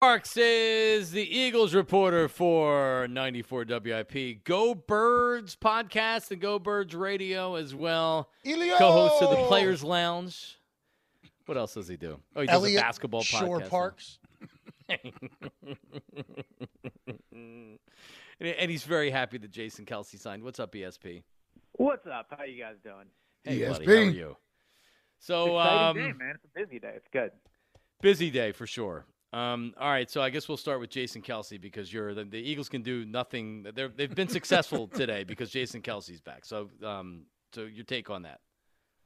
Marks is the Eagles reporter for 94 WIP. Go Birds podcast and Go Birds radio as well. Elio! Co-host of the Players Lounge. What else does he do? Oh, he does Elliot a basketball Shore podcast. Parks. and and he's very happy that Jason Kelce signed. What's up, ESP? What's up? How you guys doing? Hey, buddy, ESP. how are you? So, Exciting um, day, man. It's a busy day. It's good. busy day for sure. Um, all right, so I guess we'll start with Jason Kelce because you're the, the Eagles can do nothing. They're, they've been successful today because Jason Kelce's back. So, um, so your take on that?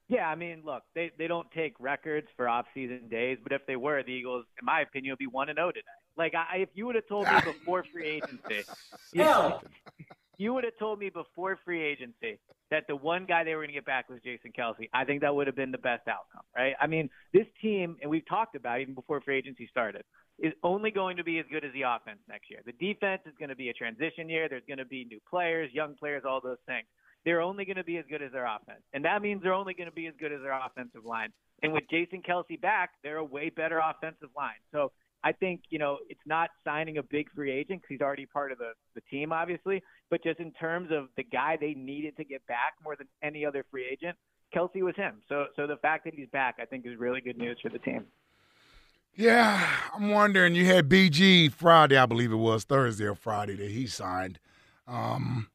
Yeah, I mean, look, they they don't take records for off-season days, but if they were, the Eagles, in my opinion, would be one and zero today. Like, I, if you would have told me before free agency, yeah, you would have told me before free agency that the one guy they were going to get back was Jason Kelce. I think that would have been the best outcome, right? I mean, this team, and we've talked about it even before free agency started, is only going to be as good as the offense next year. The defense is going to be a transition year. There's going to be new players, young players, all those things. They're only going to be as good as their offense, and that means they're only going to be as good as their offensive line. And with Jason Kelce back, they're a way better offensive line. So I think, you know, it's not signing a big free agent because he's already part of the, the team, obviously, but just in terms of the guy they needed to get back more than any other free agent, Kelce was him. So, so the fact that he's back, I think, is really good news for the team. Yeah, I'm wondering. You had BG Friday, I believe it was Thursday or Friday that he signed. Um,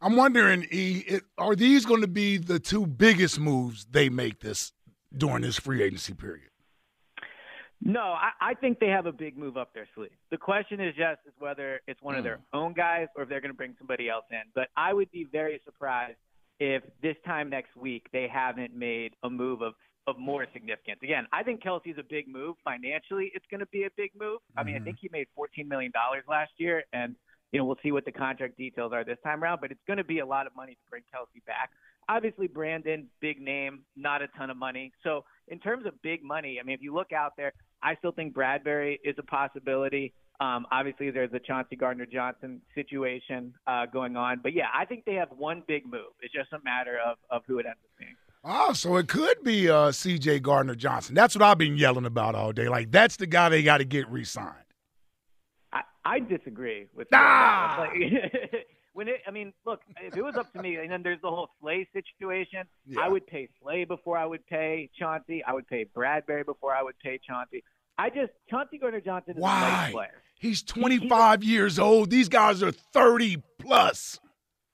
I'm wondering, E, it, are these going to be the two biggest moves they make this during this free agency period? No, I, I think they have a big move up their sleeve. The question is just is whether it's one of their own guys or if they're going to bring somebody else in. But I would be very surprised if this time next week they haven't made a move of of more significance. Again, I think Kelce's a big move financially. It's going to be a big move. I mean, I think he made 14 million dollars last year, and you know we'll see what the contract details are this time around. But it's going to be a lot of money to bring Kelce back. Obviously, Brandon, big name, not a ton of money. So in terms of big money, I mean, if you look out there, I still think Bradberry is a possibility. Um, obviously, there's the Chauncey Gardner Johnson situation uh, going on. But yeah, I think they have one big move. It's just a matter of, of who it ends up being. Oh, so it could be uh, C.J. Gardner Johnson. That's what I've been yelling about all day. Like that's the guy they got to get re-signed. I, I disagree with that. Like, when it, I mean, look, if it was up to me, and then there's the whole Slay situation. Yeah. I would pay Slay before I would pay Chauncey. I would pay Bradberry before I would pay Chauncey. I just Chauncey Gardner Johnson is a nice player. He's 25 years old. These guys are 30 plus.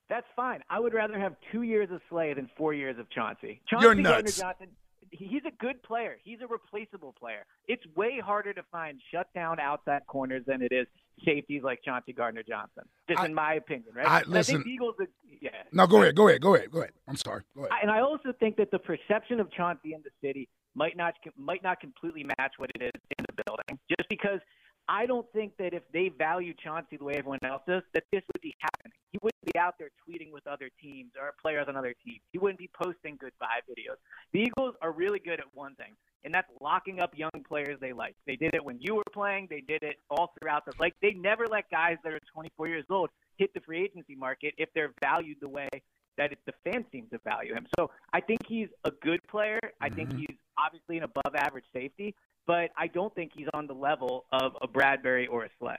That's fine. I would rather have two years of Slay than four years of Chauncey. Chauncey You're Gardner nuts. Johnson, he's a good player. He's a replaceable player. It's way harder to find shutdown outside corners than it is safeties like Chauncey Gardner Johnson. Just I- in my opinion, right? I- And listen- think Eagles, are, yeah. No, go ahead. Go ahead. Go ahead. Go ahead. I'm sorry. Go ahead. I- and I also think that the perception of Chauncey in the city might not might not completely match what it is in the building. Just because I don't think that if they value Chauncey the way everyone else does, that this would be happening. He wouldn't be out there tweeting with other teams or players on other teams. He wouldn't be posting goodbye videos. The Eagles are really good at one thing, and that's locking up young players they like. They did it when you were playing. They did it all throughout the like. They never let guys that are 24 years old hit the free agency market if they're valued the way that it, the fans seem to value him. So I think he's a good player. I think mm-hmm. he's obviously an above average safety, but I don't think he's on the level of a Bradberry or a Slay.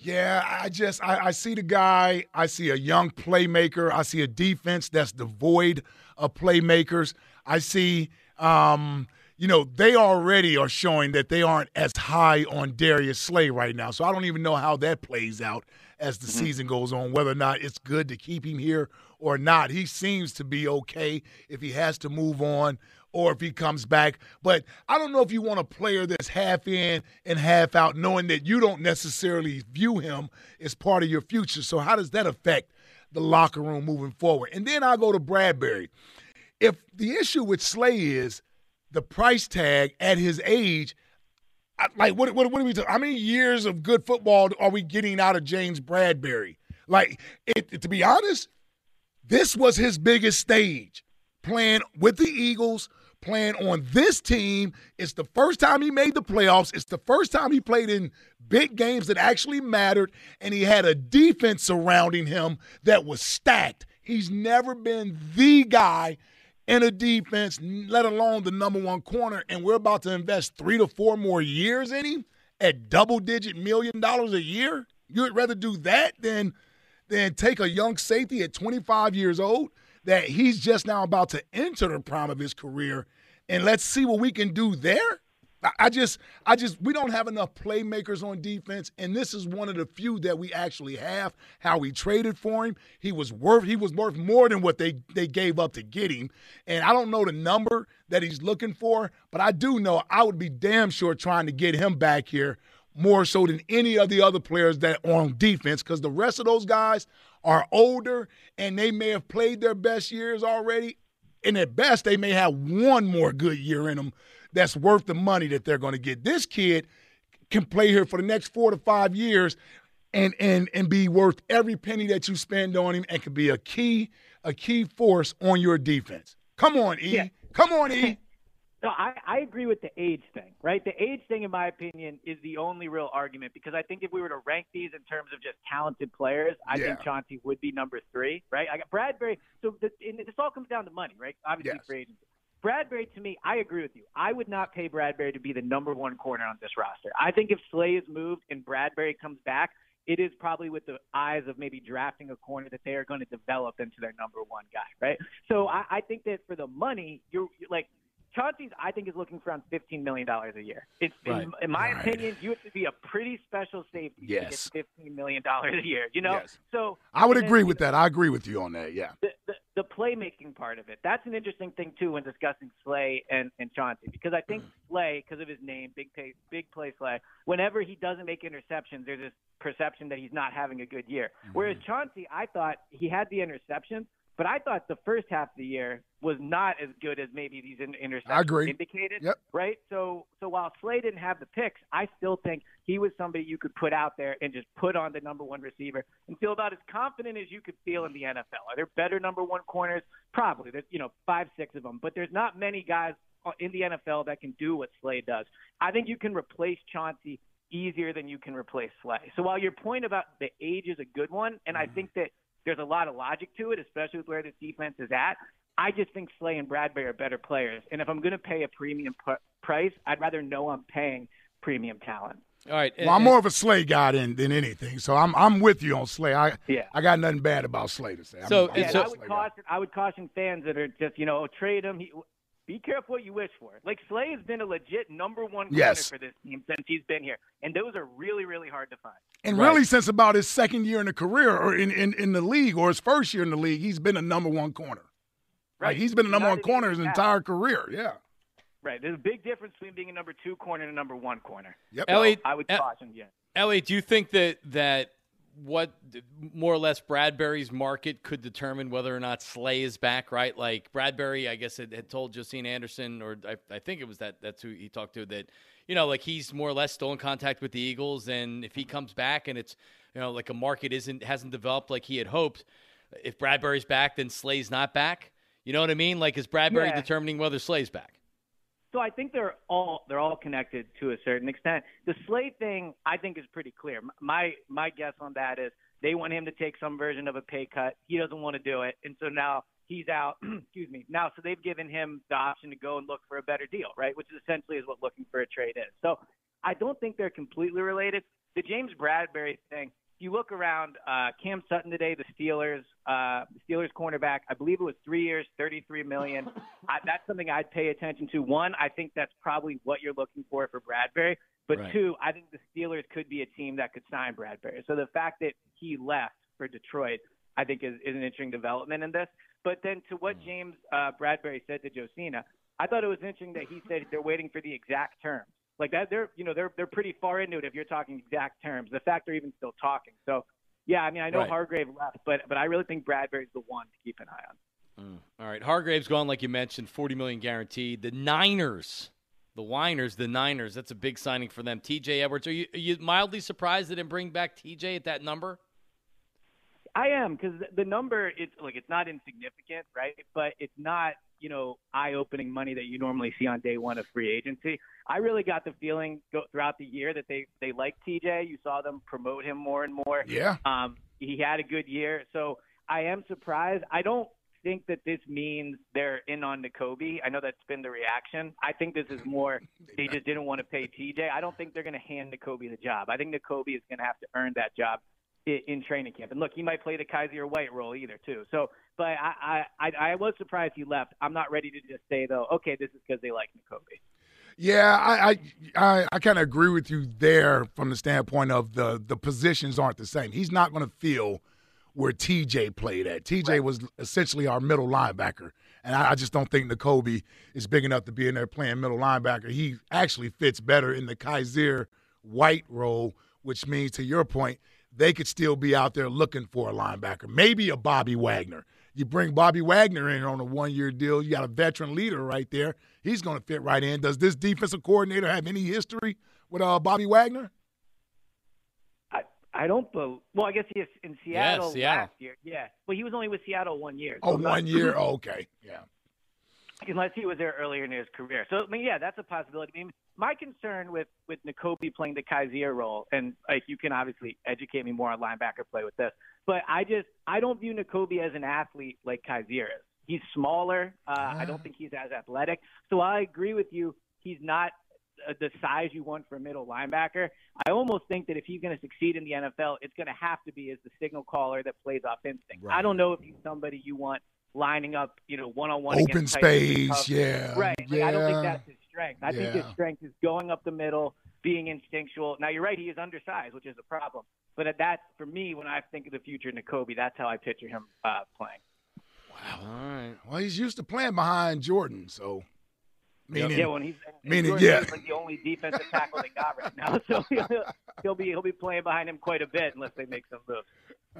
Yeah, I just I, I see the guy. I see a young playmaker. I see a defense that's devoid of playmakers. I see, um, you know, they already are showing that they aren't as high on Darius Slay right now. So I don't even know how that plays out as the season goes on. Whether or not it's good to keep him here or not. He seems to be okay if he has to move on or if he comes back. But I don't know if you want a player that's half in and half out, knowing that you don't necessarily view him as part of your future. So, how does that affect the locker room moving forward? And then I'll go to Bradberry. If the issue with Slay is the price tag at his age, like what what, what are we talking? How many years of good football are we getting out of James Bradberry? Like, it, to be honest, this was his biggest stage playing with the Eagles, playing on this team. It's the first time he made the playoffs. It's the first time he played in big games that actually mattered, and he had a defense surrounding him that was stacked. He's never been the guy in a defense, let alone the number one corner, and we're about to invest three to four more years in him. at double digit million dollars a year? You'd rather do that than than take a young safety at 25 years old that he's just now about to enter the prime of his career and let's see what we can do there. I just, I just, we don't have enough playmakers on defense, and this is one of the few that we actually have. How we traded for him, he was worth, he was worth more than what they they gave up to get him. And I don't know the number that he's looking for, but I do know I would be damn sure trying to get him back here more so than any of the other players that are on defense, because the rest of those guys are older and they may have played their best years already, and at best they may have one more good year in them that's worth the money that they're going to get. This kid can play here for the next four to five years and and and be worth every penny that you spend on him and can be a key a key force on your defense. Come on, E. Yeah. Come on, E. No, I, I agree with the age thing, right? The age thing, in my opinion, is the only real argument because I think if we were to rank these in terms of just talented players, I yeah. think Chauncey would be number three, right? I got Bradberry. So the, this all comes down to money, right? Obviously, yes. free agency. Bradberry, to me, I agree with you. I would not pay Bradberry to be the number one corner on this roster. I think if Slay is moved and Bradberry comes back, it is probably with the eyes of maybe drafting a corner that they are going to develop into their number one guy, right? So I, I think that for the money, you're like Chauncey's, I think, is looking for around fifteen million dollars a year. It's right. in, in, my right. opinion, you have to be a pretty special safety yes. to get fifteen million dollars a year. You know, yes. so I would agree with that. I agree with you on that. Yeah. The, the, the playmaking part of it. That's an interesting thing too when discussing Slay and, and Chauncey because I think Slay, because of his name, big play, big play Slay. Whenever he doesn't make interceptions, there's this perception that he's not having a good year. Mm-hmm. Whereas Chauncey, I thought he had the interceptions, but I thought the first half of the year was not as good as maybe these interceptions indicated. Yep. Right. So so while Slay didn't have the picks, I still think he was somebody you could put out there and just put on the number one receiver and feel about as confident as you could feel in the NFL. Are there better number one corners? Probably. There's you know five six of them, but there's not many guys in the NFL that can do what Slay does. I think you can replace Chauncey easier than you can replace Slay. So while your point about the age is a good one, and I mm-hmm. think that there's a lot of logic to it, especially with where this defense is at. I just think Slay and Bradberry are better players. And if I'm going to pay a premium p- price, I'd rather know I'm paying premium talent. All right. Well, I'm more of a Slay guy than, than anything, so I'm I'm with you on Slay. I yeah. I got nothing bad about Slay to say. So, I'm, I'm so I would caution I would caution fans that are just you know trade him. He, be careful what you wish for. Like Slay has been a legit number one corner yes. for this team since he's been here, and those are really, really hard to find. And right. really, since about his second year in the career or in, in, in the league, or his first year in the league, he's been a number one corner. Right, like, he's been a number one corner his entire career. Yeah. Right. There's a big difference between being a number two corner and a number one corner. Yep. Elliot, I would caution, yeah. Elliot, do you think that that what more or less Bradberry's market could determine whether or not Slay is back, right? Like Bradberry, I guess, had, had told Josina Anderson, or I, I, think it was that that's who he talked to, that you know, like he's more or less still in contact with the Eagles, and if he comes back and it's you know like a market isn't hasn't developed like he had hoped, if Bradberry's back, then Slay's not back. You know what I mean? Like is Bradberry yeah. determining whether Slay's back? So I think they're all they're all connected to a certain extent. The Slay thing I think is pretty clear. My my guess on that is they want him to take some version of a pay cut. He doesn't want to do it, and so now he's out. excuse me. Now, so they've given him the option to go and look for a better deal, right? Which is essentially is what looking for a trade is. So I don't think they're completely related. The James Bradberry thing you look around, uh, Cam Sutton today, the Steelers, uh, Steelers cornerback, I believe it was three years, thirty-three million. I, that's something I'd pay attention to. One, I think that's probably what you're looking for for Bradberry. But right. two, I think the Steelers could be a team that could sign Bradberry. So the fact that he left for Detroit, I think, is, is an interesting development in this. But then to what mm. James uh, Bradberry said to Josina, I thought it was interesting that he said they're waiting for the exact terms like that they're you know they're they're pretty far into it if you're talking exact terms. The fact they're even still talking. So yeah, I mean I know right. Hargrave left, but but I really think Bradberry's the one to keep an eye on. Mm. All right, Hargrave's gone like you mentioned, forty million guaranteed. The Niners, the Whiners, the Niners. That's a big signing for them. T.J. Edwards, are you, are you mildly surprised they didn't bring back T.J. at that number? I am because the number it's like it's not insignificant, right? But it's not you know eye-opening money that you normally see on day one of free agency. I really got the feeling go, throughout the year that they they liked TJ. You saw them promote him more and more. Yeah. Um, he had a good year, so I am surprised. I don't think that this means they're in on Nakobe. I know that's been the reaction. I think this is more they just didn't want to pay TJ. I don't think they're going to hand Nakobe the job. I think Nakobe is going to have to earn that job in, in training camp. And look, he might play the Kyzir White role either too. So, but I I I, was surprised he left. I'm not ready to just say though. Okay, this is because they like Nakobe. Yeah, I I I, I kind of agree with you there from the standpoint of the the positions aren't the same. He's not going to feel where TJ played at. TJ right. was essentially our middle linebacker. And I, I, just don't think Nakobe is big enough to be in there playing middle linebacker. He actually fits better in the Kyzir White role, which means, to your point, they could still be out there looking for a linebacker, maybe a Bobby Wagner. You bring Bobby Wagner in on a one year deal, you got a veteran leader right there. He's going to fit right in. Does this defensive coordinator have any history with uh, Bobby Wagner? I don't believe. Well, I guess he is in Seattle, Seattle last year. Yeah, well, he was only with Seattle one year. So oh, one year. Oh, okay, yeah. Unless he was there earlier in his career. So I mean, yeah, that's a possibility. I mean, my concern with with Nakobe playing the Kyzir role, and like you can obviously educate me more on linebacker play with this, but I just I don't view Nakobe as an athlete like Kyzir is. He's smaller. Uh, I don't think he's as athletic. So I agree with you. He's not uh, the size you want for a middle linebacker. I almost think that if he's going to succeed in the NFL, it's going to have to be as the signal caller that plays off instinct. Right. I don't know if he's somebody you want lining up, you know, one on one. Open space, yeah. Right. Like, yeah. I don't think that's his strength. I yeah. think his strength is going up the middle, being instinctual. Now you're right, he is undersized, which is a problem. But at that, for me, when I think of the future Nakobe, that's how I picture him uh, playing. Wow. All right. Well, he's used to playing behind Jordan, so Meaning, yeah, when he's meaning, yeah, like the only defensive tackle they got right now, so he'll, he'll be he'll be playing behind him quite a bit unless they make some moves.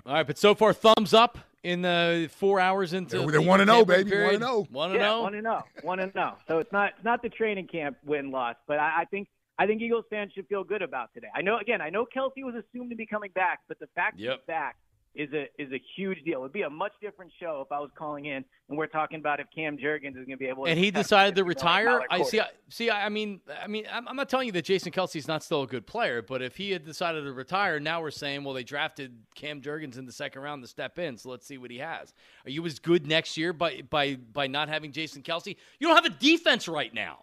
All right, but so far, thumbs up in the four hours into. They want to know, baby. Want to know. Want to know. Want to know. Want to know. So it's not it's not the training camp win loss, but I, I think I think Eagles fans should feel good about today. I know again, I know Kelce was assumed to be coming back, but the fact yep. he's back is a is a huge deal. It'd be a much different show if I was calling in and we're talking about if Cam Jurgens is going to be able. To And he decided to retire. I see. See, I mean, I mean, I'm not telling you that Jason Kelce's not still a good player, but if he had decided to retire, now we're saying, well, they drafted Cam Jurgens in the second round to step in, so let's see what he has. Are you as good next year by by by not having Jason Kelce? You don't have a defense right now,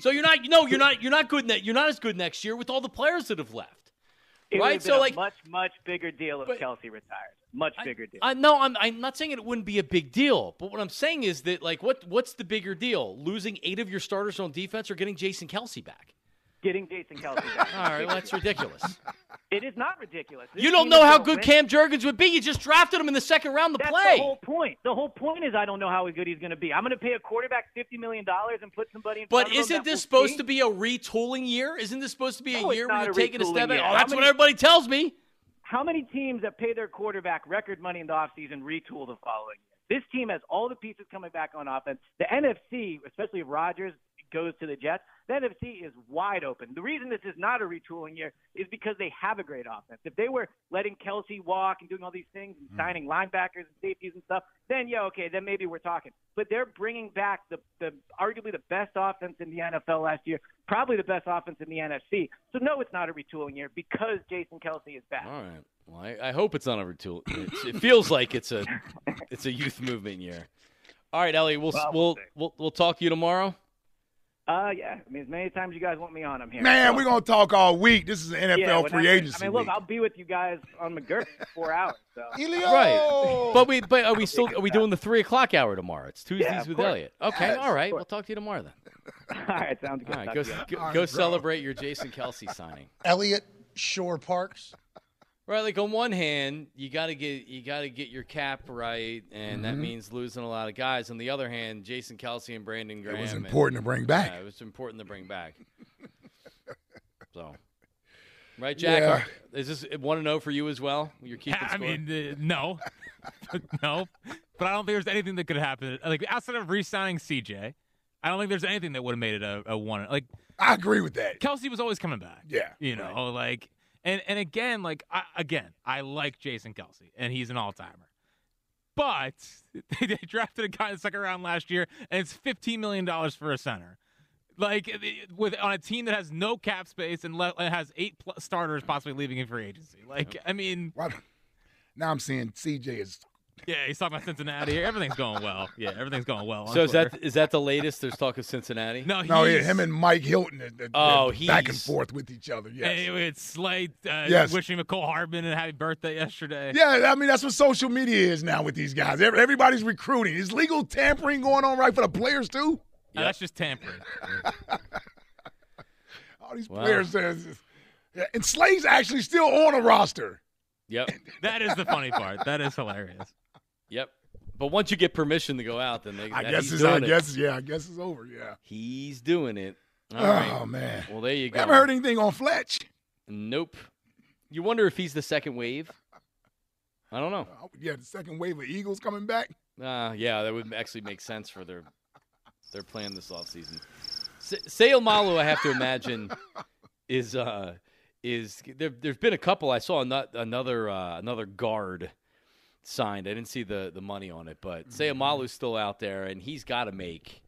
so you're not. No, you're not. You're not good. Ne- you're not as good next year with all the players that have left. It right? so like much much bigger deal if but, Kelce retires. Much bigger deal. I, no, I'm I'm not saying it wouldn't be a big deal, but what I'm saying is that like what what's the bigger deal? Losing eight of your starters on defense or getting Jason Kelce back? Getting Jason Kelce back. All right, well, that's ridiculous. It is not ridiculous. This you don't know how good win. Cam Jurgens would be. You just drafted him in the second round to That's play. That's the whole point. The whole point is I don't know how good he's going to be. I'm going to pay a quarterback fifty million dollars and put somebody. in But isn't this supposed to be a retooling year? Isn't this supposed to be a year where you're taking a step back? Oh, that's many, what everybody tells me. How many teams that pay their quarterback record money in the offseason retool the following year? This team has all the pieces coming back on offense. The NFC, especially if Rodgers goes to the Jets, the NFC is wide open. The reason this is not a retooling year is because they have a great offense. If they were letting Kelce walk and doing all these things and mm. signing linebackers and safeties and stuff, then yeah, okay, then maybe we're talking. But they're bringing back the, the arguably the best offense in the NFL last year, probably the best offense in the NFC. So no, it's not a retooling year because Jason Kelce is back. All right. Well, I, I hope it's not a retool. It's, it feels like it's a it's a youth movement year. All right, Ellie, we'll well, we'll, we'll we'll talk to you tomorrow. Uh, yeah. I mean, as many times you guys want me on, I'm here. Man, so. we're gonna talk all week. This is an NFL yeah, free agency. I mean, look, week. I'll be with you guys on McGurk for four hours. So. Elio! Right, but we, but are we still are we doing the three o'clock hour tomorrow? It's Tuesdays yeah, with course. Elliot. Okay, yes, all right. We'll talk to you tomorrow then. all right, sounds good. All right, go, go, go celebrate your Jason Kelce signing. Elliot Shore Parks. Right, like on one hand, you got to get you got to get your cap right, and mm-hmm. that means losing a lot of guys. On the other hand, Jason Kelce and Brandon Graham. It was important and, to bring back. Yeah, it was important to bring back. so, right, Jack? Yeah. Is this one to know for you as well? You're keeping. I mean, uh, no, no, but I don't think there's anything that could happen. Like outside of re-signing CJ, I don't think there's anything that would have made it a, a one. Like I agree with that. Kelce was always coming back. Yeah, you know, right. like and and again, like I, again, I like Jason Kelce, and he's an all timer. But they drafted a guy in the second round last year, and it's fifteen million dollars for a center. Like with on a team that has no cap space and le- has eight starters possibly leaving in free agency. Like I mean, now I'm seeing CJ is Yeah, he's talking about Cincinnati. Here. Everything's going well. Yeah, everything's going well. So is Twitter. that is that the latest? There's talk of Cincinnati. no? No, yeah, he's- him and Mike Hilton, they're, they're Oh, back and forth with each other. Yes. Hey, it's Slade uh, Yes. wishing Mecole Hardman a happy birthday yesterday. Yeah, I mean that's what social media is now with these guys. Everybody's recruiting. Is legal tampering going on right for the players too? Uh, that's just tampering. All these Wow. players, says, yeah, and Slade's actually still on a roster. Yep. that is the funny part. That is hilarious. Yep. But once you get permission to go out, then they, I that- guess he's it's, I it. guess, yeah, I guess it's over. Yeah. he's doing it. All oh right. man, Well, there you go. haven't heard anything on Fletch. Nope. You wonder if he's the second wave. I don't know. Oh, yeah, the second wave of Eagles coming back. Uh, yeah, that would actually make sense for their their plan this offseason. S- Seumalo, I have to imagine, is uh is there, there's been a couple. I saw ano- another uh, another guard signed. I didn't see the the money on it, but Seumalo's still out there, and he's got to make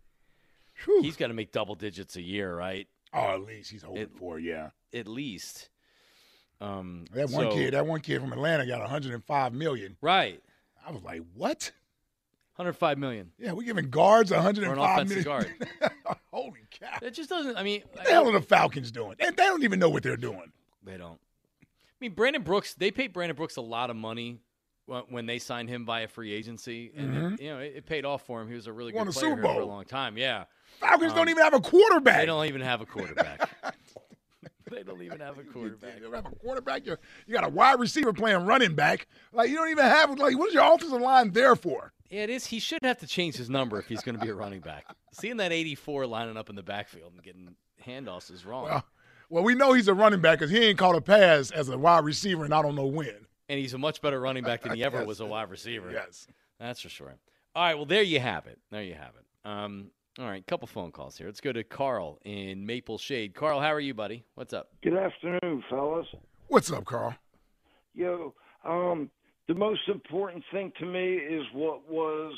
Whew. he's got to make double digits a year, right? oh, at least he's hoping It- for yeah. At least. Um, That one so- kid, that one kid from Atlanta got 105 million. right? I was like, what? 105 million Yeah, we're giving guards for an 105 offensive million. guard. Holy cow! It just doesn't. I mean, What the hell are the Falcons doing? They, they don't even know what they're doing. They don't. I mean, Brandon Brooks. They paid Brandon Brooks a lot of money when they signed him via free agency, and it, you know it, it paid off for him. He was a really Mm-hmm. Won good player Super for a long time. Yeah, Falcons Um, don't even have a quarterback. they don't even have a quarterback. they don't even have a quarterback. You don't have a quarterback. You you got a wide receiver playing running back. Like you don't even have like what is your offensive line there for? Yeah, it is. He should have to change his number if he's going to be a running back. Seeing that 84 lining up in the backfield and getting handoffs is wrong. Well, well, we know he's a running back because he ain't caught a pass as a wide receiver, and I don't know when. And he's a much better running back than he ever Yes. was a wide receiver. Yes. That's for sure. All right, well there you have it. There you have it. Um, all right, couple phone calls here. Let's go to Carl in Maple Shade. Carl, how are you, buddy? What's up? Good afternoon, fellas. What's up, Carl? Yo, um, the most important thing to me is what was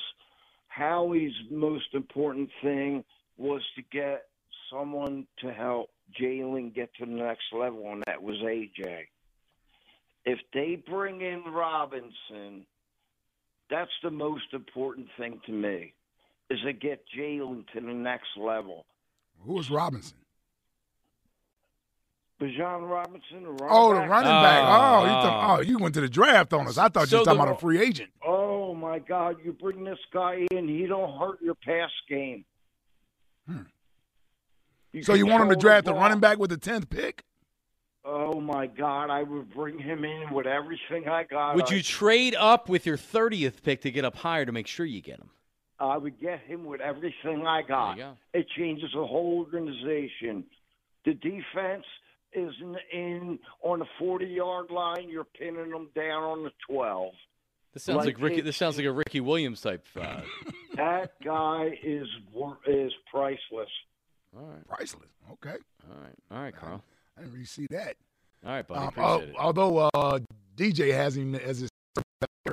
Howie's most important thing was to get someone to help Jalen get to the next level, and that was AJ. If they bring in Robinson, that's the most important thing to me, is to get Jalen to the next level. Who was Robinson? Bijan Robinson, the running Oh, the back? running back. Oh, you, Oh. oh, you went to the draft on us. I thought So you were talking the- about a free agent. Oh my God! You bring this guy in, he don't hurt your pass game. Hmm. So you want him to draft the the running back with the tenth pick? Oh my God! I would bring him in with everything I got. Would I, you trade up with your 30th pick to get up higher to make sure you get him? I would get him with everything I got. There you It changes the whole organization. The defense is in, in on the forty-yard line. You're pinning them down on the twelve. This sounds like, Like Ricky. This sounds like a Ricky Williams type. Uh, That guy is is priceless. all right, Priceless. Okay. all right, all right, Carl. I didn't really see that. All right, buddy. Um, Appreciate al- it. although uh, DJ has him as his.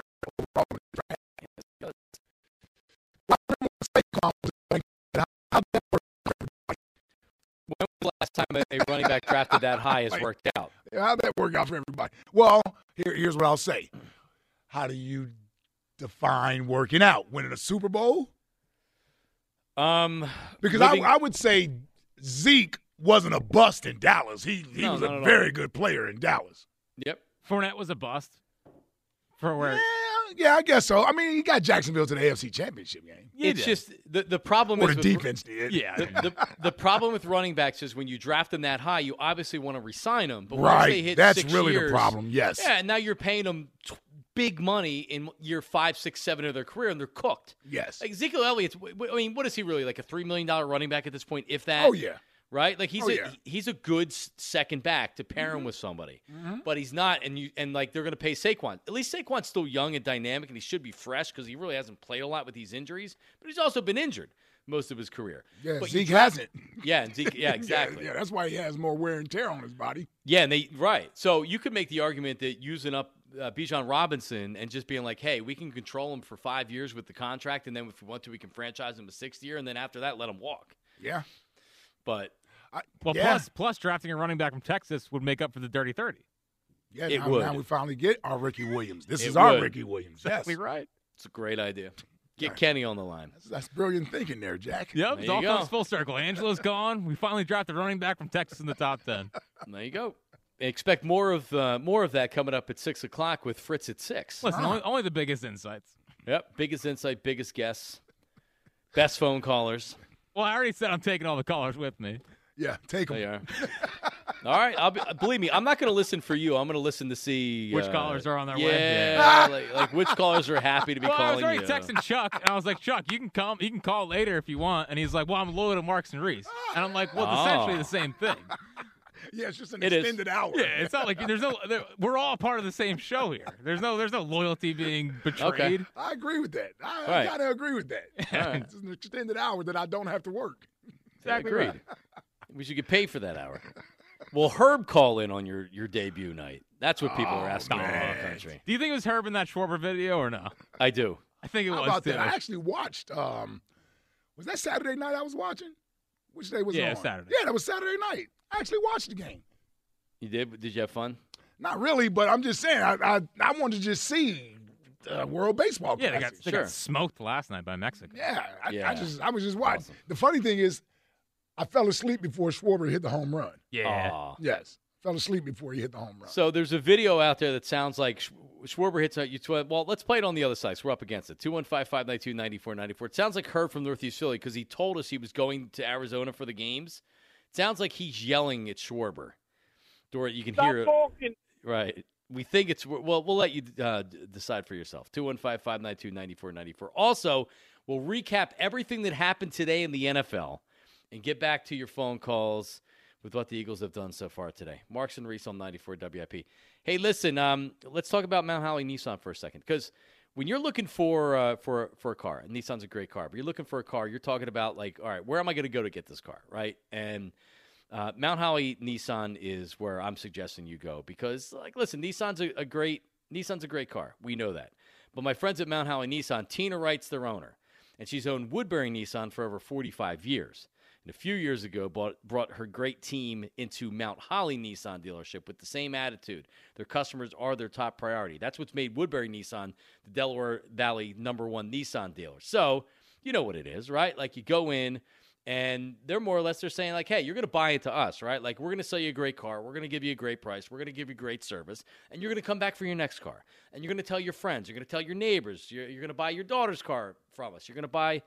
When was the last time a a running back drafted that high has worked out? How'd that work out for everybody? Well, here, here's what I'll say. How do you define working out? Winning a Super Bowl? Um, Because living- I, I would say Zeke wasn't a bust in Dallas. He he No, was a at all. very good player in Dallas. Yep. Fournette was a bust for where. Yeah, yeah, I guess so. I mean, he got Jacksonville to the AFC Championship game. Yeah, it's he just the the problem Or is the with- defense did. Yeah. the, the, the problem with running backs is when you draft them that high, you obviously want to resign them. But once they Right. hit That's six really the problem. Yes. Yeah, and now you're paying them t- big money in year five, six, seven of their career, and they're cooked. Yes. Like Ezekiel Elliott's, I mean, what is he really like a three million dollar running back at this point, if that? Oh yeah. Right? Like he's Oh, a, yeah. he's a good second back to pair him with somebody, but he's not. And you and like they're going to pay Saquon. At least Saquon's still young and dynamic, and he should be fresh because he really hasn't played a lot with these injuries. But he's also been injured most of his career. Yeah. But Zeke hasn't. Yeah, and Zeke. Yeah, exactly. Yeah, that's why he has more wear and tear on his body. Yeah, and they right. So you could make the argument that using up uh, Bijan Robinson and just being like, "Hey, we can control him for five years with the contract, and then if we want to, we can franchise him a sixth year, and then after that, let him walk." Yeah. But I, Well, yeah. plus plus drafting a running back from Texas would make up for the dirty thirty. yeah, it now, would. now we finally get our Ricky Williams. This It is our would. Ricky Williams. Yes. Exactly right. It's a great idea. Get Kenny on the line. That's, that's brilliant thinking there, Jack. Yep, There it all go. comes full circle. Angelo's gone. We finally drafted a running back from Texas in the top ten. There you go. Expect more of uh, more of that coming up at six o'clock with Fritz at six. Listen, only, only the biggest insights. Yep, biggest insight, biggest guess, best phone callers. Well, I already said I'm taking all the callers with me. Yeah, take There them. you are. All right, I'll be, believe me. I'm not going to listen for you. I'm going to listen to see Which uh, callers are on their yeah, way. like, like which callers are happy to be Well, I was already you. texting Chuck, and I was like, Chuck, you can come, you can call later if you want. And he's like, Well, I'm loyal to Marks and Reese, and I'm like, Well, it's essentially Oh. the same thing. Yeah, it's just an It is. extended hour. Yeah, it's not like there's no. There, we're all part of the same show here. There's no, there's no loyalty being betrayed. I agree with that. I, Right. I gotta agree with that. right. It's an extended hour that I don't have to work. Exactly Agreed. right. We should get paid for that hour. Will Herb call in on your, your debut night? That's what people are asking in the country. Do you think it was Herb in that Schwarber video or no? I do. I think it How was about too. that? I actually watched. Um, was that Saturday night I was watching? Which day was it Yeah. Saturday. Yeah, that was Saturday night. I actually watched the game. You did? Did you have fun? Not really, but I'm just saying. I I, I wanted to just see uh, World Baseball yeah, they got, they Sure. got smoked last night by Mexico. Yeah, I, Yeah. I just I was just watching. Awesome. The funny thing is, I fell asleep before Schwarber hit the home run. Yeah. Aw. Yes, fell asleep before he hit the home run. So there's a video out there that sounds like Sch- Schwarber hits out you. Tw- well, let's play it on the other side. So we're up against it. Two one five five nine two ninety four ninety four. It sounds like Herb from Northeast Philly because he told us he was going to Arizona for the games. It sounds like he's yelling at Schwarber. Dora, you can hear it. Right. We think it's well. We'll let you uh, decide for yourself. Two one five five nine two ninety four ninety four. Also, we'll recap everything that happened today in the NFL and get back to your phone calls with what the Eagles have done so far today. Marks and Reese on ninety four WIP. Hey, listen. Um, let's talk about Mount Holly Nissan for a second because when you're looking for uh, for for a car, and Nissan's a great car, but you're looking for a car, you're talking about like, all right, where am I going to go to get this car, right? And uh, Mount Holly Nissan is where I'm suggesting you go because, like, listen, Nissan's a, a great Nissan's a great car. We know that. But my friends at Mount Holly Nissan, Tina Wright's their owner, and she's owned Woodbury Nissan for over 45 years. And a few years ago, bought, brought her great team into Mount Holly Nissan dealership with the same attitude. Their customers are their top priority. That's what's made Woodbury Nissan the Delaware Valley number one Nissan dealer. So you know what it is, right? Like you go in and they're more or less they're saying like hey you're going to buy into us right like we're going to sell you a great car we're going to give you a great price we're going to give you great service and you're going to come back for your next car and you're going to tell your friends you're going to tell your neighbors you're, you're going to buy your daughter's car from us you're going to buy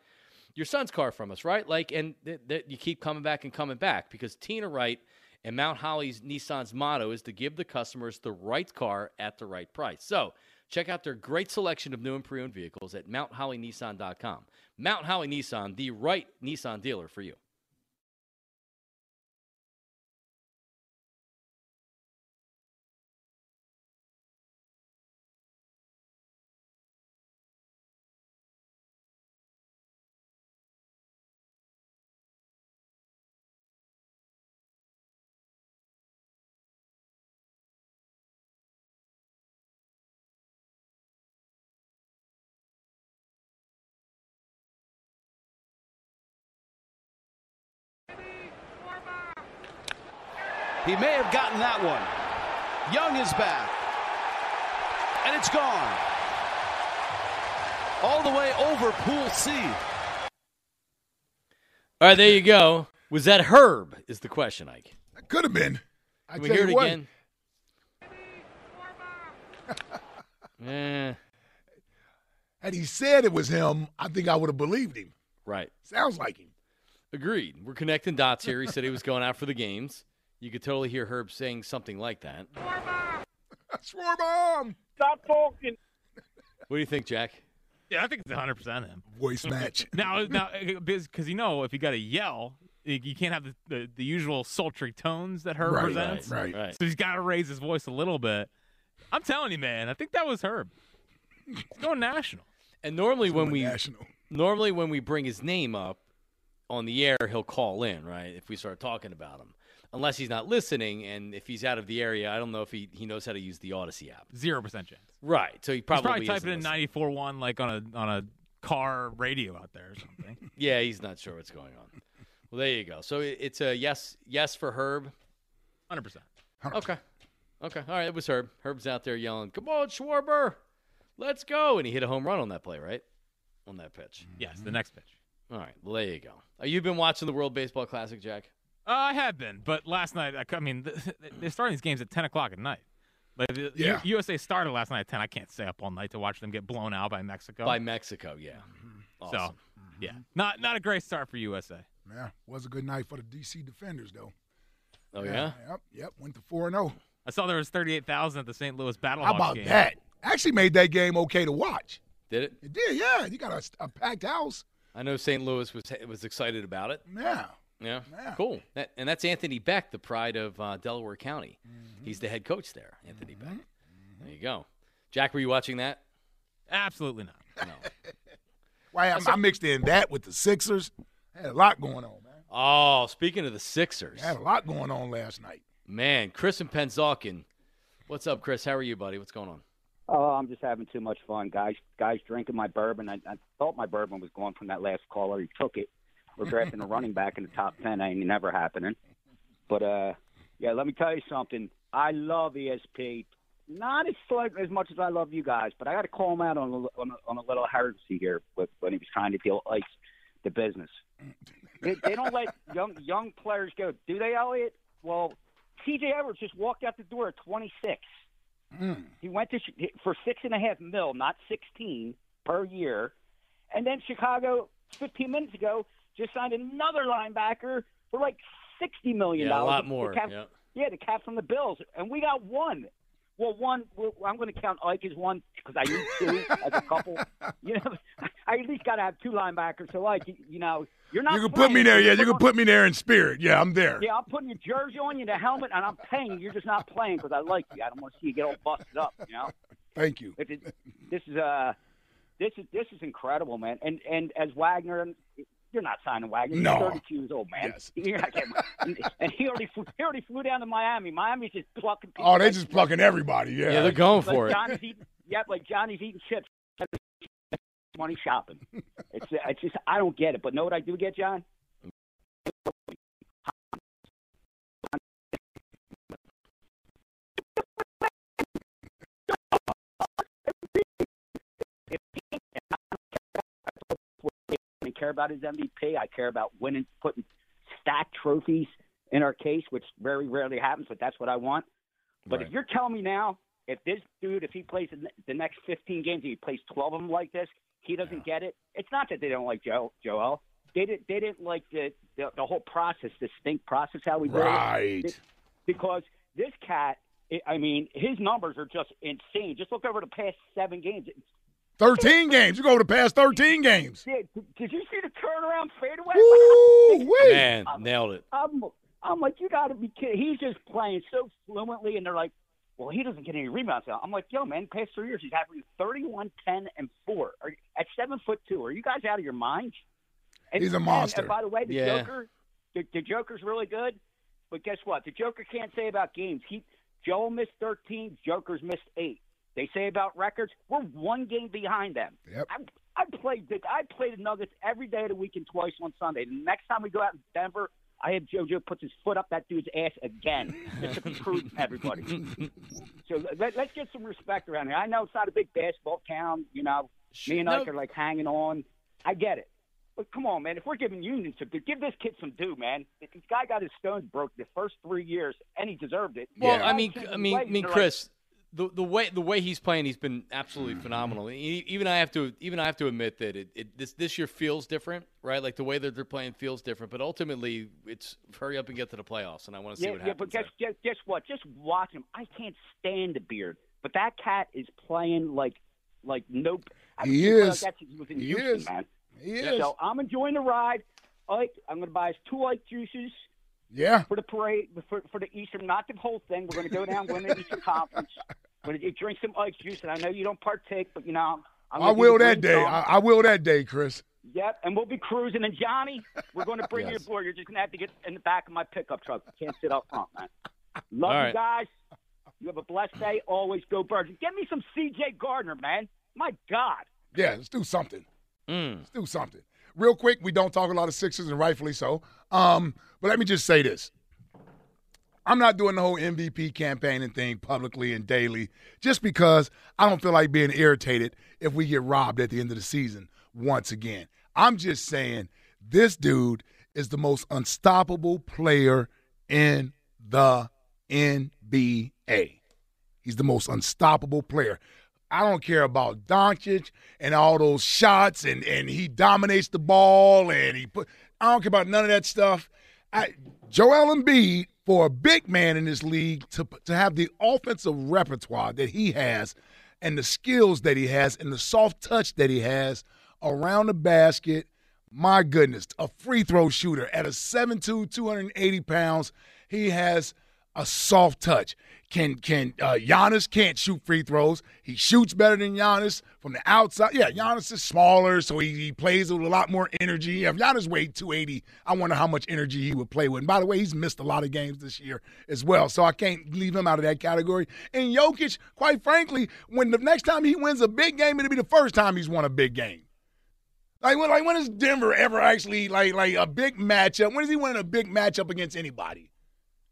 your son's car from us right like and th- th- you keep coming back and coming back because tina wright and mount holly's nissan's motto is to give the customers the right car at the right price so Check out their great selection of new and pre-owned vehicles at MountHollyNissan.com. Mount Holly Nissan, the right Nissan dealer for you. He may have gotten that one. Young is back. And it's gone. All the way over Pool C. All right, there you go. Was that Herb? Is the question, Ike? That could have been. I Can we tell hear it what, again? eh, Had he said it was him, I think I would have believed him. right. Sounds like him. Agreed. We're connecting dots here. He said he was going out for the games. You could totally hear Herb saying something like that. Schwarber! Stop talking. What do you think, Jack? Yeah, I think it's 100 percent him. Voice match. Now, now, because you know, if you got to yell, you you can't have the, the, the usual sultry tones that Herb Right, presents. right. Right. So he's got to raise his voice a little bit. I'm telling you, man. I think that was Herb. He's going national. And normally when we National. normally when we bring his name up on the air, he'll call in, right? If we start talking about him. Unless he's not listening, and if he's out of the area, I don't know if he, he knows how to use the Audacy app. Zero percent chance. Right. So he He's probably, probably isn't typing in 94 one like on a on a car radio out there or something. Yeah, he's not sure what's going on. Well, there you go. So it- it's a yes, yes for Herb. 100 percent. Okay. Okay. All right. It was Herb. Herb's out there yelling, "Come on, Schwarber! let's go, and he hit a home run on that play, right? On that pitch. Yes, the next pitch. All right, well there you go. Uh, you've been watching the World Baseball Classic, Jack? Uh, I have been, but last night, I, I mean, they're starting these games at 10 o'clock at night. Like, Yeah. U- USA started last night at 10. I can't stay up all night to watch them get blown out by Mexico. By Mexico, yeah. Awesome. So, yeah, not not a great start for USA. Yeah, was a good night for the DC Defenders, though. oh yeah. Yep, yep. Went to four and zero. I saw there was 38,000 at the St. Louis Battlehawks How about game. that? Actually, made that game okay to watch. Did it? It did, yeah. You got a, a packed house. I know St. Louis was was excited about it. Yeah. Yeah, Yeah. cool. That, and that's Anthony Becht, the pride of uh, Delaware County. Mm-hmm. He's the head coach there, Anthony mm-hmm. Becht. Mm-hmm. There you go. Jack, were you watching that? Absolutely not. No. Why I, I mixed in that with the Sixers. I Had a lot going on, man. oh, speaking of the Sixers, I Had a lot going on last night. man, Chris and Pennsauken. What's up, Chris? How are you, buddy? What's going on? Oh, I'm just having too much fun, guys. Guys drinking my bourbon. I, I thought my bourbon was gone from that last caller. He took it. We're drafting a running back in the top ten. Ain't never happening. But uh, yeah, let me tell you something. I love ESP. Not as slight, as much as I love you guys, but I got to call him out on a, on a, on a little heresy here with, when he was trying to deal Ike's the business. They, they don't let young young players go, do they, Elliot? Well, T.J. Edwards just walked out the door at 26. He went to for six and a half mil, not 16 per year, and then Chicago 15 minutes ago just signed another linebacker for like 60 million Yeah, a dollars. lot The more. cap- Yeah. yeah, the cap from the Bills, and we got one. Well, one. well, I'm going to count Ike as one because I need two as a couple. You know, I at least got to have two linebackers. So, like, you, you know, you're not. You can put me there. Yeah, you We're can gonna- put me there in spirit. Yeah, I'm there. Yeah, I'm putting your jersey on you, the helmet, and I'm paying you. You're just not playing because I like you. I don't want to see you get all busted up. You know. Thank you. It, it, this is uh, this is this is incredible, man. And and as Wagner, you're not signing Wagner. He's No. 32 years old, man. Yes. You're not getting, and he already flew, he already flew down to Miami. Miami's just plucking. People Oh, they like- just plucking everybody. Yeah. Yeah, they're going like for it. Johnny's eating, yep, like Johnny's eating chips. Money shopping. It's it's just I don't get it. But know what I do get, John? Care about his MVP. I care about winning, putting stacked trophies in our case, which very rarely happens, but that's what I want. But Right. if you're telling me now, if this dude, if he plays the the next 15 games, he plays 12 of them like this, he doesn't get it. It's not that they don't like Joe, Joel. They didn't. They didn't like the, the the whole process, the stink process, how we did it Right. because this cat, I- I mean, his numbers are just insane. Just look over the past seven games. 13 games. You go over the past 13 games. Did, did you see the turnaround fadeaway? Woo wee. Man, nailed it. I'm, I'm like, you got to be kidding. He's just playing so fluently, and they're like, well, he doesn't get any rebounds. now. I'm like, yo, man, past three years, he's averaging 31, 10, and 4. Are, at seven foot two, are you guys out of your minds? And, He's a and- monster. And, by the way, the Yeah. Joker, the, the Joker's really good, but guess what? The Joker can't say about games. He Joel missed 13, Joker's missed eight. They say about records, we're one game behind them. Yep. I, I played the I play the Nuggets every day of the week and twice on Sunday. The next time we go out in Denver, I have JoJo puts his foot up that dude's ass again just to be prudent to everybody. So let, let's get some respect around here. I know it's not a big basketball town. You know, me and No. Ike are like hanging on. I get it. But come on, man. If we're giving unions to give this kid some due, man. This guy got his stones broke the first three years, and he deserved it. Well, Yeah. I mean, I mean, I mean, they're like, Chris, the the way the way he's playing, he's been absolutely mm-hmm. phenomenal. E- Even I have to even I have to admit that it, it this this year feels different, right? Like the way that they're playing feels different. But ultimately, it's hurry up and get to the playoffs, and I want to see yeah, what yeah, happens. but guess, guess guess what? Just watch him. I can't stand the beard, but that cat is playing like like nope. I He is. Like he was in He Houston, is. man. He is. So I'm enjoying the ride. Ike, I'm going to buy us two Ike juices Yeah. for the parade for, for the Eastern, not the whole thing. We're going to go down, win the Eastern Conference. We're going to drink some Ike juice, and I know you don't partake, but you know. I'm I will that day. I, I will that day, Chris. Yep, and we'll be cruising. And Johnny, we're going to bring you Yes. aboard. You're just going to have to get in the back of my pickup truck. You can't sit up front, man. Love All you right. guys. You have a blessed day. Always go birds. Get me some C.J. Gardner, man. My God. Yeah, let's do something. Mm. Let's do something. Real quick, we don't talk a lot of Sixers, and rightfully so. Um, but let me just say this. I'm not doing the whole MVP campaigning thing publicly and daily just because I don't feel like being irritated if we get robbed at the end of the season once again. I'm just saying this dude is the most unstoppable player in the NBA. He's the most unstoppable player. I don't care about Doncic and all those shots and, and he dominates the ball and he put I don't care about none of that stuff. I, Joel Embiid, for a big man in this league, to to have the offensive repertoire that he has and the skills that he has and the soft touch that he has around the basket, my goodness, a free throw shooter at a 7'2", 280 pounds, he has a soft touch. Can can uh, Giannis can't shoot free throws? He shoots better than Giannis from the outside. Yeah, Giannis is smaller, so he, he plays with a lot more energy. If Giannis weighed 280, I wonder how much energy he would play with. And by the way, he's missed a lot of games this year as well, so I can't leave him out of that category. And Jokic, quite frankly, when the next time he wins a big game, it'll be the first time he's won a big game. Like when, like when has Denver ever actually like like a big matchup? When is he winning a big matchup against anybody?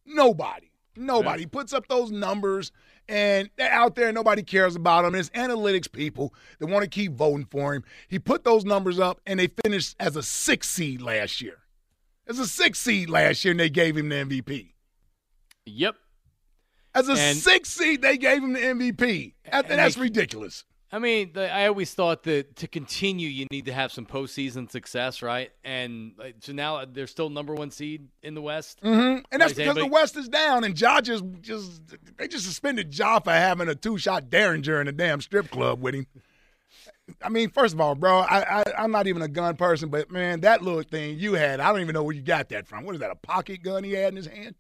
Nobody. Nobody puts up those numbers and they're out there nobody cares about them. And it's analytics people that want to keep voting for him. He put those numbers up and they finished as a six seed last year. As a six seed last year and they gave him the MVP. Yep. As a And- six seed, they gave him the MVP. That's they- ridiculous. I mean, I always thought that to continue, you need to have some postseason success, right? And so now they're still number one seed in the West. Mm-hmm. And that's because the West is down, and Ja just just they just suspended Ja for having a two shot Derringer in a damn strip club with him. I mean, first of all, bro, I, I I'm not even a gun person, but man, that little thing you had, I don't even know where you got that from. What is that? A pocket gun he had in his hand?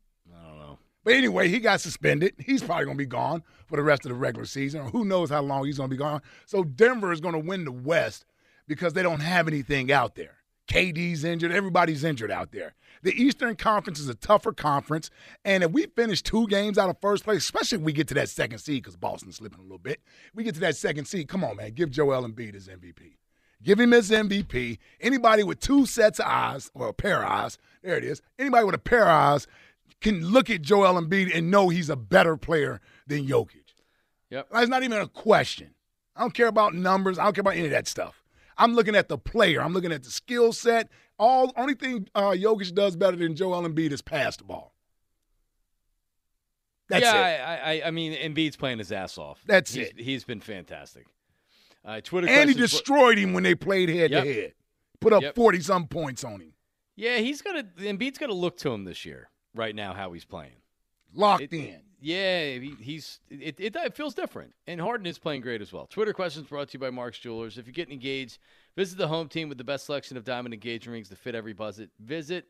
But anyway, he got suspended. He's probably going to be gone for the rest of the regular season, who knows how long he's going to be gone. So Denver is going to win the West because they don't have anything out there. KD's injured. Everybody's injured out there. The Eastern Conference is a tougher conference, and if we finish two games out of first place, especially if we get to that second seed, because Boston's slipping a little bit, we get to that second seed. Come on, man, give Joel Embiid his MVP. Give him his MVP. Anybody with two sets of eyes or a pair of eyes, there it is. Anybody with a pair of eyes can look at Joel Embiid and know he's a better player than Jokic. Yep. That's not even a question. I don't care about numbers. I don't care about any of that stuff. I'm looking at the player. I'm looking at the skill set. All only thing uh, Jokic does better than Joel Embiid is pass the ball. That's yeah, it. I, I, I mean, Embiid's playing his ass off. That's He's- it. He's been fantastic. Uh, Twitter and he destroyed him when they played head Yep. to head. Put up Yep. forty some points on him. Yeah, he's gonna. Embiid's gonna look to him this year. Right now, how he's playing. Locked It- in. Yeah, he, he's it, it. It feels different, and Harden is playing great as well. Twitter questions brought to you by Mark's Jewelers. If you're getting engaged, visit the home team with the best selection of diamond engagement rings to fit every budget. Visit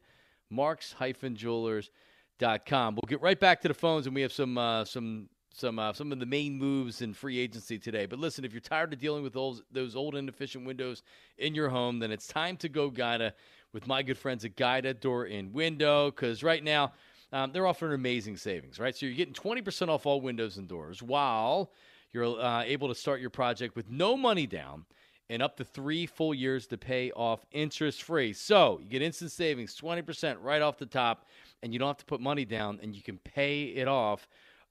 marks-jewelers.com. We'll get right back to the phones, and we have some uh, some some uh, some of the main moves in free agency today. But listen, if you're tired of dealing with those those old inefficient windows in your home, then it's time to go Guida with my good friends at Guida Door and Window. Because right now um, they're offering amazing savings, right? So you're getting 20% off all windows and doors while you're uh, able to start your project with no money down and up to three full years to pay off interest free. So you get instant savings, 20% right off the top, and you don't have to put money down, and you can pay it off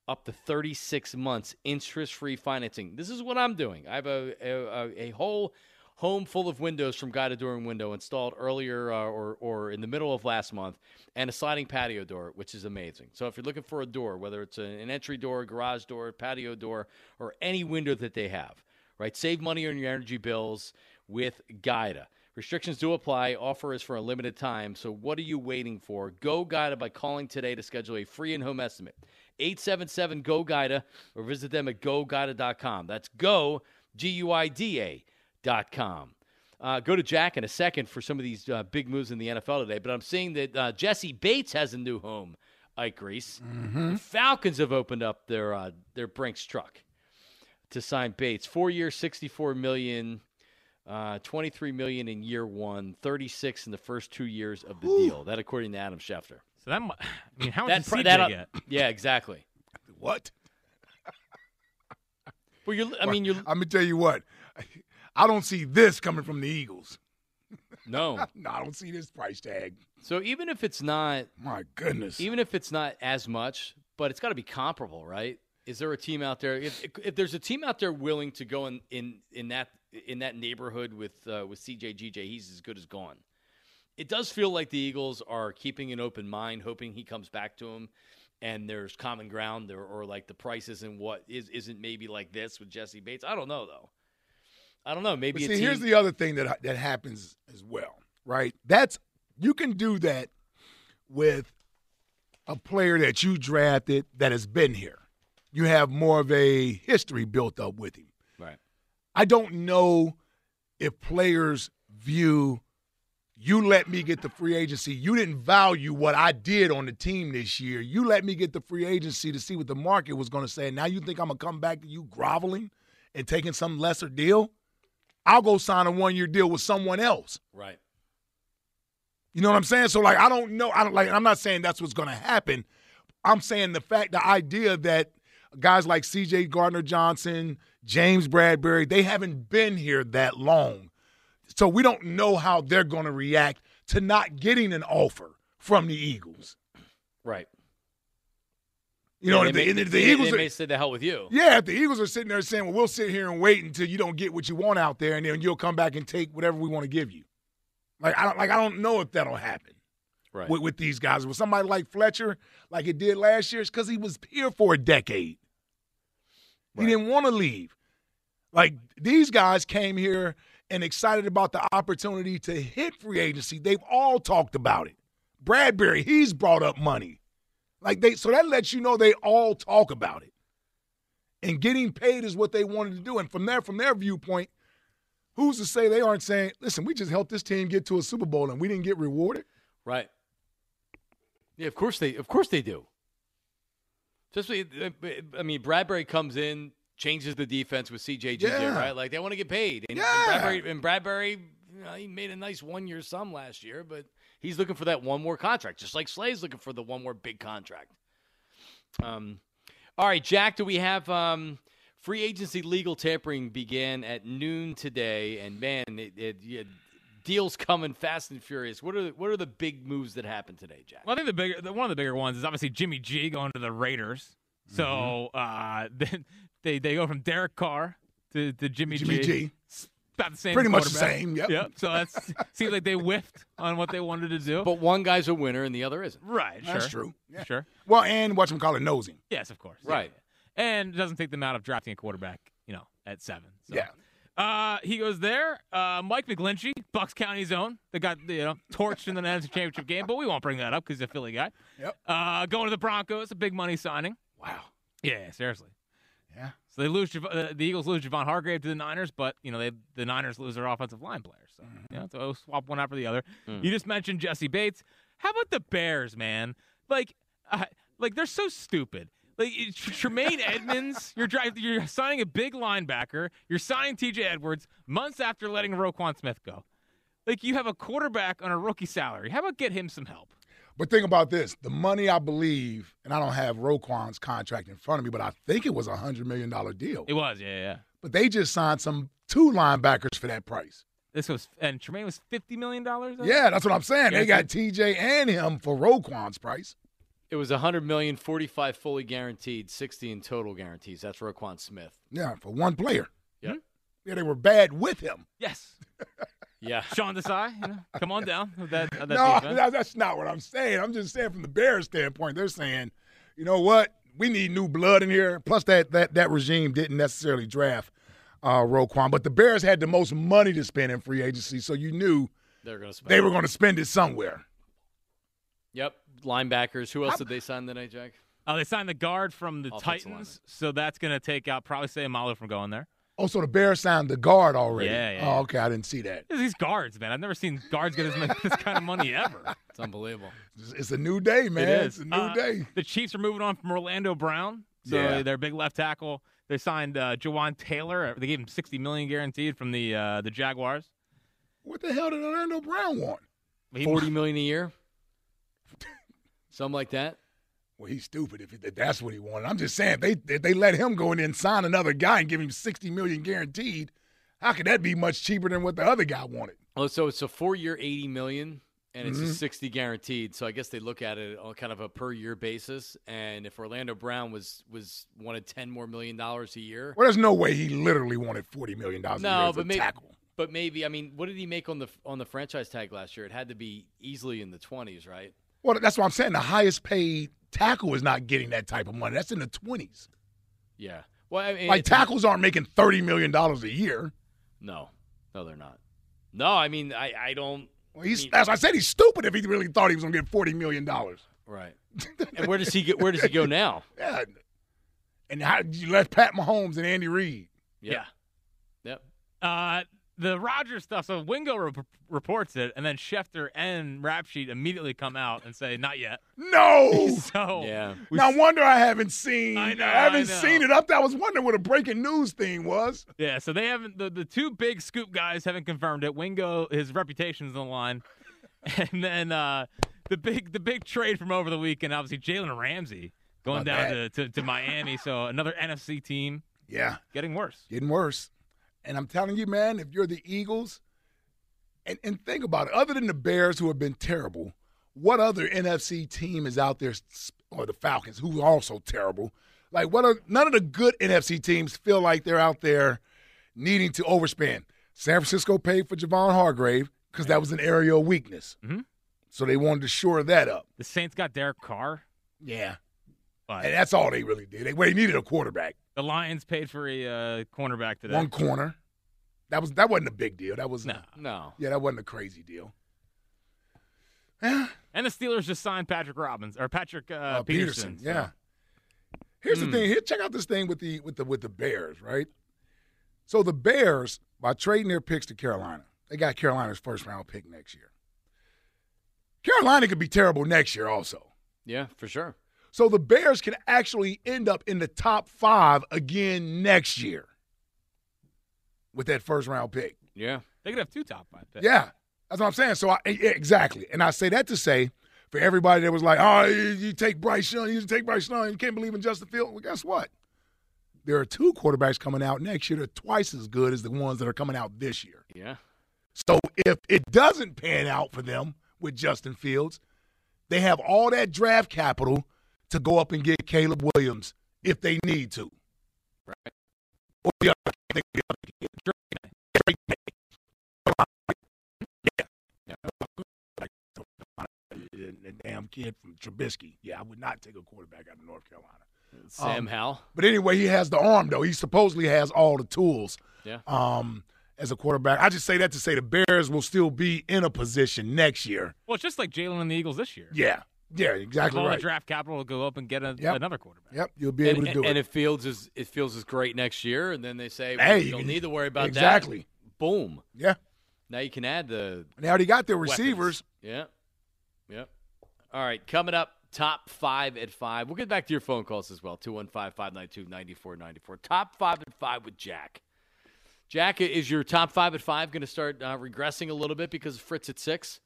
up to 36 months interest free financing. This is what I'm doing. I have a, a, a whole home full of windows from Guida Door and Window installed earlier uh, or, or in the middle of last month, and a sliding patio door, which is amazing. So if you're looking for a door, whether it's an entry door, garage door, patio door, or any window that they have, right? Save money on your energy bills with Guida. Restrictions do apply. Offer is for a limited time. So what are you waiting for? Go Guida by calling today to schedule a free in-home estimate. 877 go Guida or visit them at goguida.com. That's go G U I D A com. Uh, go to Jack in a second for some of these uh, big moves in the NFL today, but I'm seeing that uh, Jessie Bates has a new home. Ike Reese. The Falcons have opened up their uh, their Brinks truck to sign Bates. Four years, 64 million, uh, 23 million in year one, 36 in the first two years of the deal. That according to Adam Schefter. So that, I mean, how much pri- that get? yeah, exactly. What? Well, you're, I mean, you're I'm gonna tell you what. I don't see this coming from the Eagles. no. No, I don't see this price tag. So even if it's not, My goodness. even if it's not as much, but it's got to be comparable, right? Is there a team out there? If, if there's a team out there willing to go in in, in that in that neighborhood with uh, with CJ GJ, he's as good as gone. It does feel like the Eagles are keeping an open mind, hoping he comes back to him, and there's common ground, or, or like the price isn't what is isn't maybe like this with Jessie Bates. I don't know though. I don't know. Maybe a see, team, here's the other thing that that happens as well, right? That's you can do that with a player that you drafted that has been here. You have more of a history built up with him. right. I don't know if players view you let me get the free agency. You didn't value what I did on the team this year. You let me get the free agency to see what the market was going to say. Now you think I'm going to come back to you groveling and taking some lesser deal? I'll go sign a one year deal with someone else. Right. You know what I'm saying? So like I don't know. I don't like. I'm not saying that's what's going to happen. I'm saying the fact, the idea that guys like C.J. Gardner Johnson, James Bradberry, they haven't been here that long, so we don't know how they're going to react to not getting an offer from the Eagles. Right. You know, Yeah, if they the, if the they- Eagles they are, may say the hell with you. yeah, if the Eagles are sitting there saying, "Well, we'll sit here and wait until you don't get what you want out there, and then you'll come back and take whatever we want to give you," like I don't like I don't know if that'll happen. Right. with, with these guys. With somebody like Fletcher, like it did last year, it's because he was here for a decade. He didn't want to leave. Like these guys came here and excited about the opportunity to hit free agency. They've all talked about it. Bradberry, he's brought up money. Like they so that lets you know they all talk about it. And getting paid is what they wanted to do. And from there, from their viewpoint, who's to say they aren't saying, listen, we just helped this team get to a Super Bowl and we didn't get rewarded? Right. Yeah, of course they of course they do. Especially, uh, I mean, Bradberry comes in, changes the defense with CJ Yeah. right? Like they want to get paid. And, Yeah. and Bradberry, and Bradberry you know, he made a nice one year sum last year, but he's looking for that one more contract, just like Slay's looking for the one more big contract. Um, all right, Jack, do we have um, free agency legal tampering began at noon today, and man, it, it, yeah, deals coming fast and furious. What are what are the big moves that happened today, Jack? Well, I think the bigger, the, one of the bigger ones is obviously Jimmy G going to the Raiders. So uh, then they they go from Derek Carr to, to Jimmy, Jimmy G. It's About the same. Pretty much the same, yep. Yep. So that's seems like they whiffed on what they wanted to do. But one guy's a winner and the other isn't. right. That's sure. true. Yeah. Sure. Well, and watch him call it nosing. Yes, of course. Right. Yeah. And it doesn't take them out of drafting a quarterback, you know, at seven. So. Yeah. Uh, he goes there. Uh, Mike McGlinchey, Bucks County's own, They got you know torched in the NFC Championship game, but we won't bring that up because he's a Philly guy. Yep. Uh, going to the Broncos, a big money signing. Wow. Yeah, seriously. Yeah. So they lose uh, the Eagles lose Javon Hargrave to the Niners, but you know they the Niners lose their offensive line players. So Mm-hmm. yeah, so swap one out for the other. Hmm. You just mentioned Jessie Bates. How about the Bears, man? Like, uh, like they're so stupid. Like Tremaine Edmunds, you're you're signing a big linebacker. You're signing T.J. Edwards months after letting Roquan Smith go. Like you have a quarterback on a rookie salary. How about get him some help? But think about this: the money I believe, and I don't have Roquan's contract in front of me, but I think it was a hundred million dollar deal. It was, yeah, yeah. yeah. But they just signed some two linebackers for that price. This was and Tremaine was fifty million dollars. Yeah, that's what I'm saying. Yeah, they got TJ and him for Roquan's price. It was 100 million, 45 fully guaranteed, 60 in total guarantees. That's Roquan Smith. Yeah, for one player. Yep. Hmm? Yeah, they were bad with him. Yes. Yeah. Sean Desai, you know, come on down that, that no, defense. that- that's not what I'm saying. I'm just saying from the Bears standpoint, they're saying, you know what? We need new blood in here. Plus, that that that regime didn't necessarily draft uh, Roquan, but the Bears had the most money to spend in free agency, so you knew They're going to spend. they were going to spend it somewhere. Yep. Linebackers. Who else did they sign today, Jack? Oh, they signed the guard from the Offensive Titans, so that's going to take out probably say Malo from going there. Oh, so the Bears signed the guard already. Yeah, yeah, Oh, okay. I didn't see that. These guards, man. I've never seen guards get as much this kind of money ever. It's unbelievable. It's, it's a new day, man. it is. It's a new Uh, day. The Chiefs are moving on from Orlando Brown, so Yeah. their big left tackle. They signed uh, Jawaan Taylor. They gave him sixty million guaranteed from the uh, the Jaguars. What the hell did Orlando Brown want? 40 million a year? Something like that? Well, he's stupid if, if that's what he wanted. I'm just saying, they if they let him go in and sign another guy and give him 60 million guaranteed. How could that be much cheaper than what the other guy wanted? Oh, so it's a four year, 80 million, and it's Mhm. a 60 guaranteed. So I guess they look at it on kind of a per year basis. And if Orlando Brown was was wanted 10 more million dollars a year, Well, there's no way he literally wanted forty million dollars a No, year as but a maybe- tackle. but maybe I mean, what did he make on the on the franchise tag last year? It had to be easily in the 20s, right? Well, that's what I'm saying. The highest paid tackle is not getting that type of money. That's in the twenties. Yeah. Well, I mean, Like tackles aren't making thirty million dollars a year. No, no, they're not. No, I mean, I I don't. Well, he's I mean- as I said, he's stupid if he really thought he was going to get forty million dollars. Right. and where does he get? Where does he go now? Yeah. And how you let Pat Mahomes and Andy Reid? Yeah. Yep. Uh, the Rodgers stuff. So Wingo re- reports it, and then Schefter and Rap Sheet immediately come out and say, "Not yet." No. so Yeah. no wonder I haven't seen. I know, haven't I know. seen it up. there. I was wondering what a breaking news thing was. yeah, so they haven't. The, the two big scoop guys haven't confirmed it. Wingo, his reputation's on the line, and then uh, the big the big trade from over the weekend. Obviously, Jalen Ramsey going About down to, to to Miami. So another NFC team Yeah, getting worse. getting worse. And I'm telling you, man, if you're the Eagles, and, and think about it, other than the Bears who have been terrible, what other NFC team is out there, or the Falcons who are also terrible? Like, what are none of the good NFC teams feel like they're out there needing to overspend? San Francisco paid for Javon Hargrave because that was an area of weakness. Mhm. So they wanted to shore that up. The Saints got Derek Carr, Yeah. but And that's all they really did. They, well, they needed a quarterback. the Lions paid for a uh, cornerback today. One corner. That was that wasn't a big deal. That was No. No. Yeah, that wasn't a crazy deal. Yeah, And the Steelers just signed Patrick Robbins or Patrick uh, uh, Peterson. Peterson. so- Yeah. Here's Hmm. the thing. Here, check out this thing with the with the with the Bears, right? So the Bears, by trading their picks to Carolina, they got Carolina's first round pick next year. Carolina could be terrible next year, also. Yeah, for sure. So the Bears can actually end up in the top five again next year with that first round pick. Yeah. They could have two top five picks. Yeah, that's what I'm saying. So I, yeah, exactly, and I say that to say for everybody that was like, "Oh, you, you take Bryce Young, you take Bryce Young, you can't believe in Justin Fields." Well, guess what? There are two quarterbacks coming out next year that are twice as good as the ones that are coming out this year. Yeah. So if it doesn't pan out for them with Justin Fields, they have all that draft capital to go up and get Caleb Williams if they need to. Right. Or the other, the other The damn kid from Trubisky. Yeah, I would not take a quarterback out of North Carolina. Sam Um, Howell. But anyway, he has the arm though. He supposedly has all the tools. Yeah. Um, as a quarterback, I just say that to say the Bears will still be in a position next year. Well, it's just like Jalen and the Eagles this year. Yeah. Yeah. Exactly All right. the draft capital will go up and get a, Yep. another quarterback. Yep. You'll be able And, to do and it. And if Fields is it Fields is great next year, and then they say, well, Hey, you don't need to worry about exactly. that. Exactly. Boom. Yeah. Now you can add the And they already got their weapons. receivers. Yeah. Yep. All right. Coming up, top five at five. We'll get back to your phone calls as well. 215 592 9494. Top five at five with Jack. Jack, is your top five at five going to start uh, regressing a little bit because of Fritz at six?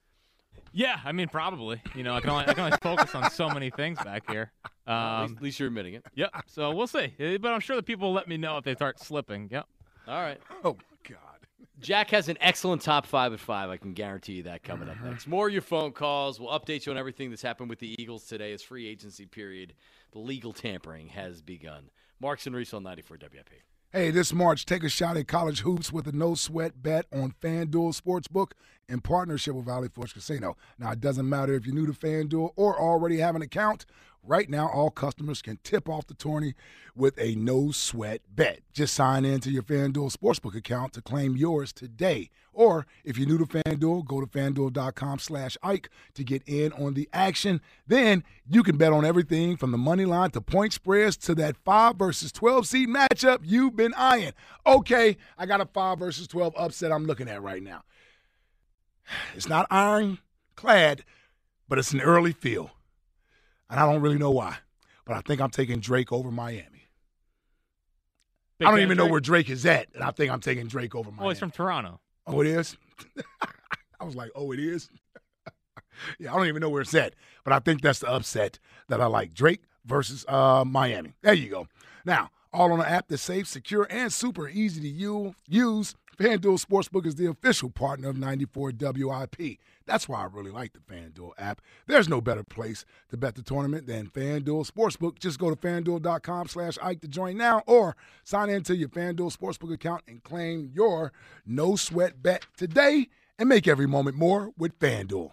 Yeah, I mean, probably. You know, I can only, I can only focus on so many things back here. at, Um, least, at least you're admitting it. yep. So we'll see. Uh, But I'm sure the people will let me know if they start slipping. Yep. All right. Oh my God. Jack has an excellent top five at five. I can guarantee you that coming up mm-hmm. next. More of your phone calls. We'll update you on everything that's happened with the Eagles today as free agency period. The legal tampering has begun. Marks and Reese on 94 WIP. Hey, this March, take a shot at college hoops with a no sweat bet on FanDuel Sportsbook in partnership with Valley Forge Casino. Now, it doesn't matter if you're new to FanDuel or already have an account. Right now, all customers can tip off the tourney with a no sweat bet. Just sign in to your FanDuel Sportsbook account to claim yours today. Or if you're new to FanDuel, go to fanduel.com slash Ike to get in on the action. Then you can bet on everything from the money line to point spreads to that 5 versus 12 seed matchup you've been eyeing. Okay, I got a 5 versus 12 upset I'm looking at right now. It's not ironclad, but it's an early feel. And I don't really know why. But I think I'm taking Drake over Miami. Big I don't even know where Drake is at, and I think I'm taking Drake over Miami. Well, he's from Toronto. Oh, it is? I was like, oh, it is? yeah, I don't even know where it's at. But I think that's the upset that I like. Drake versus uh, Miami. There you go. Now, all on an app that's safe, secure, and super easy to use. FanDuel Sportsbook is the official partner of 94 WIP. That's why I really like the FanDuel app. There's no better place to bet the tournament than FanDuel Sportsbook. Just go to FanDuel.com slash Ike to join now or sign into your FanDuel Sportsbook account and claim your no-sweat bet today and make every moment more with FanDuel.